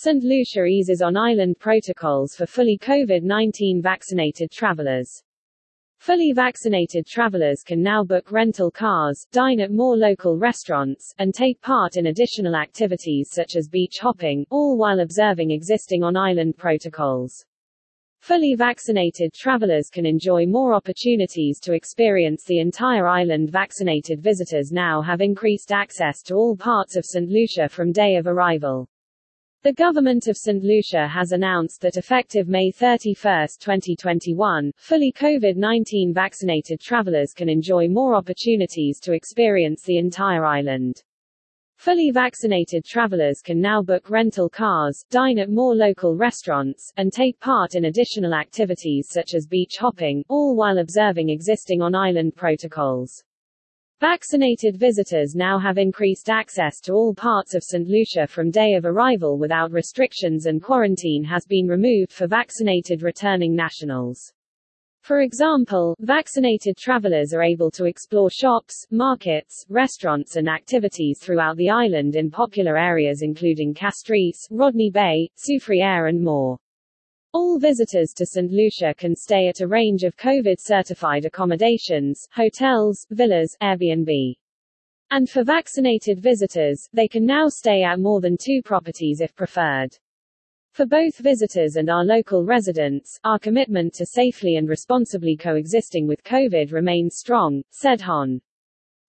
St. Lucia eases on island protocols for fully COVID-19 vaccinated travelers. Fully vaccinated travelers can now book rental cars, dine at more local restaurants, and take part in additional activities such as beach hopping, all while observing existing on-island protocols. Fully vaccinated travelers can enjoy more opportunities to experience the entire island. Vaccinated visitors now have increased access to all parts of St. Lucia from day of arrival. The government of St. Lucia has announced that effective May 31, 2021, fully COVID-19 vaccinated travelers can enjoy more opportunities to experience the entire island. Fully vaccinated travelers can now book rental cars, dine at more local restaurants, and take part in additional activities such as beach hopping, all while observing existing on-island protocols. Vaccinated visitors now have increased access to all parts of St. Lucia from day of arrival without restrictions and quarantine has been removed for vaccinated returning nationals. For example, vaccinated travelers are able to explore shops, markets, restaurants and activities throughout the island in popular areas including Castries, Rodney Bay, Soufriere and more. All visitors to St. Lucia can stay at a range of COVID-certified accommodations, hotels, villas, Airbnb. And for vaccinated visitors, they can now stay at more than two properties if preferred. For both visitors and our local residents, our commitment to safely and responsibly coexisting with COVID remains strong, said Hon.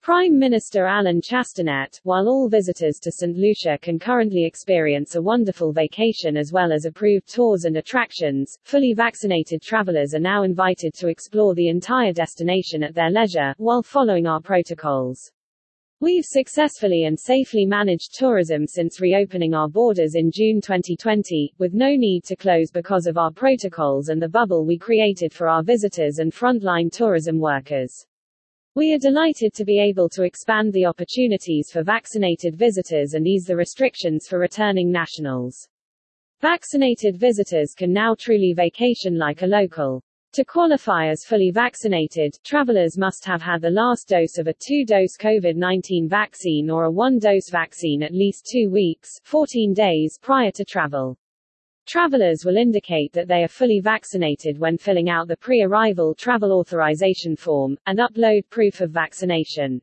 Prime Minister Allen Chastanet, while all visitors to St. Lucia can currently experience a wonderful vacation as well as approved tours and attractions, fully vaccinated travelers are now invited to explore the entire destination at their leisure, while following our protocols. We've successfully and safely managed tourism since reopening our borders in June 2020, with no need to close because of our protocols and the bubble we created for our visitors and frontline tourism workers. We are delighted to be able to expand the opportunities for vaccinated visitors and ease the restrictions for returning nationals. Vaccinated visitors can now truly vacation like a local. To qualify as fully vaccinated, travelers must have had the last dose of a two-dose COVID-19 vaccine or a one-dose vaccine at least two weeks 14 days prior to travel. Travelers will indicate that they are fully vaccinated when filling out the pre-arrival travel authorization form, and upload proof of vaccination.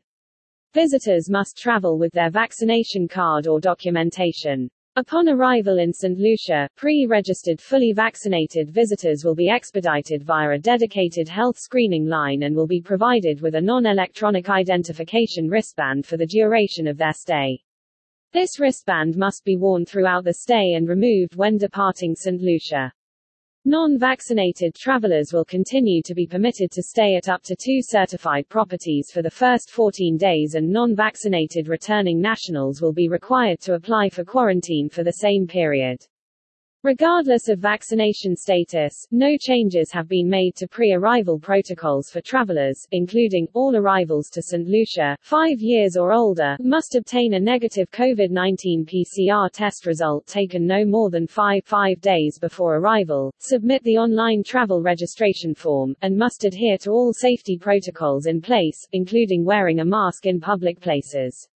Visitors must travel with their vaccination card or documentation. Upon arrival in St. Lucia, pre-registered fully vaccinated visitors will be expedited via a dedicated health screening line and will be provided with a non-electronic identification wristband for the duration of their stay. This wristband must be worn throughout the stay and removed when departing St. Lucia. Non-vaccinated travelers will continue to be permitted to stay at up to two certified properties for the first 14 days and non-vaccinated returning nationals will be required to apply for quarantine for the same period. Regardless of vaccination status, no changes have been made to pre-arrival protocols for travelers, including, all arrivals to St. Lucia, five years or older, must obtain a negative COVID-19 PCR test result taken no more than five, five days before arrival, submit the online travel registration form, and must adhere to all safety protocols in place, including wearing a mask in public places.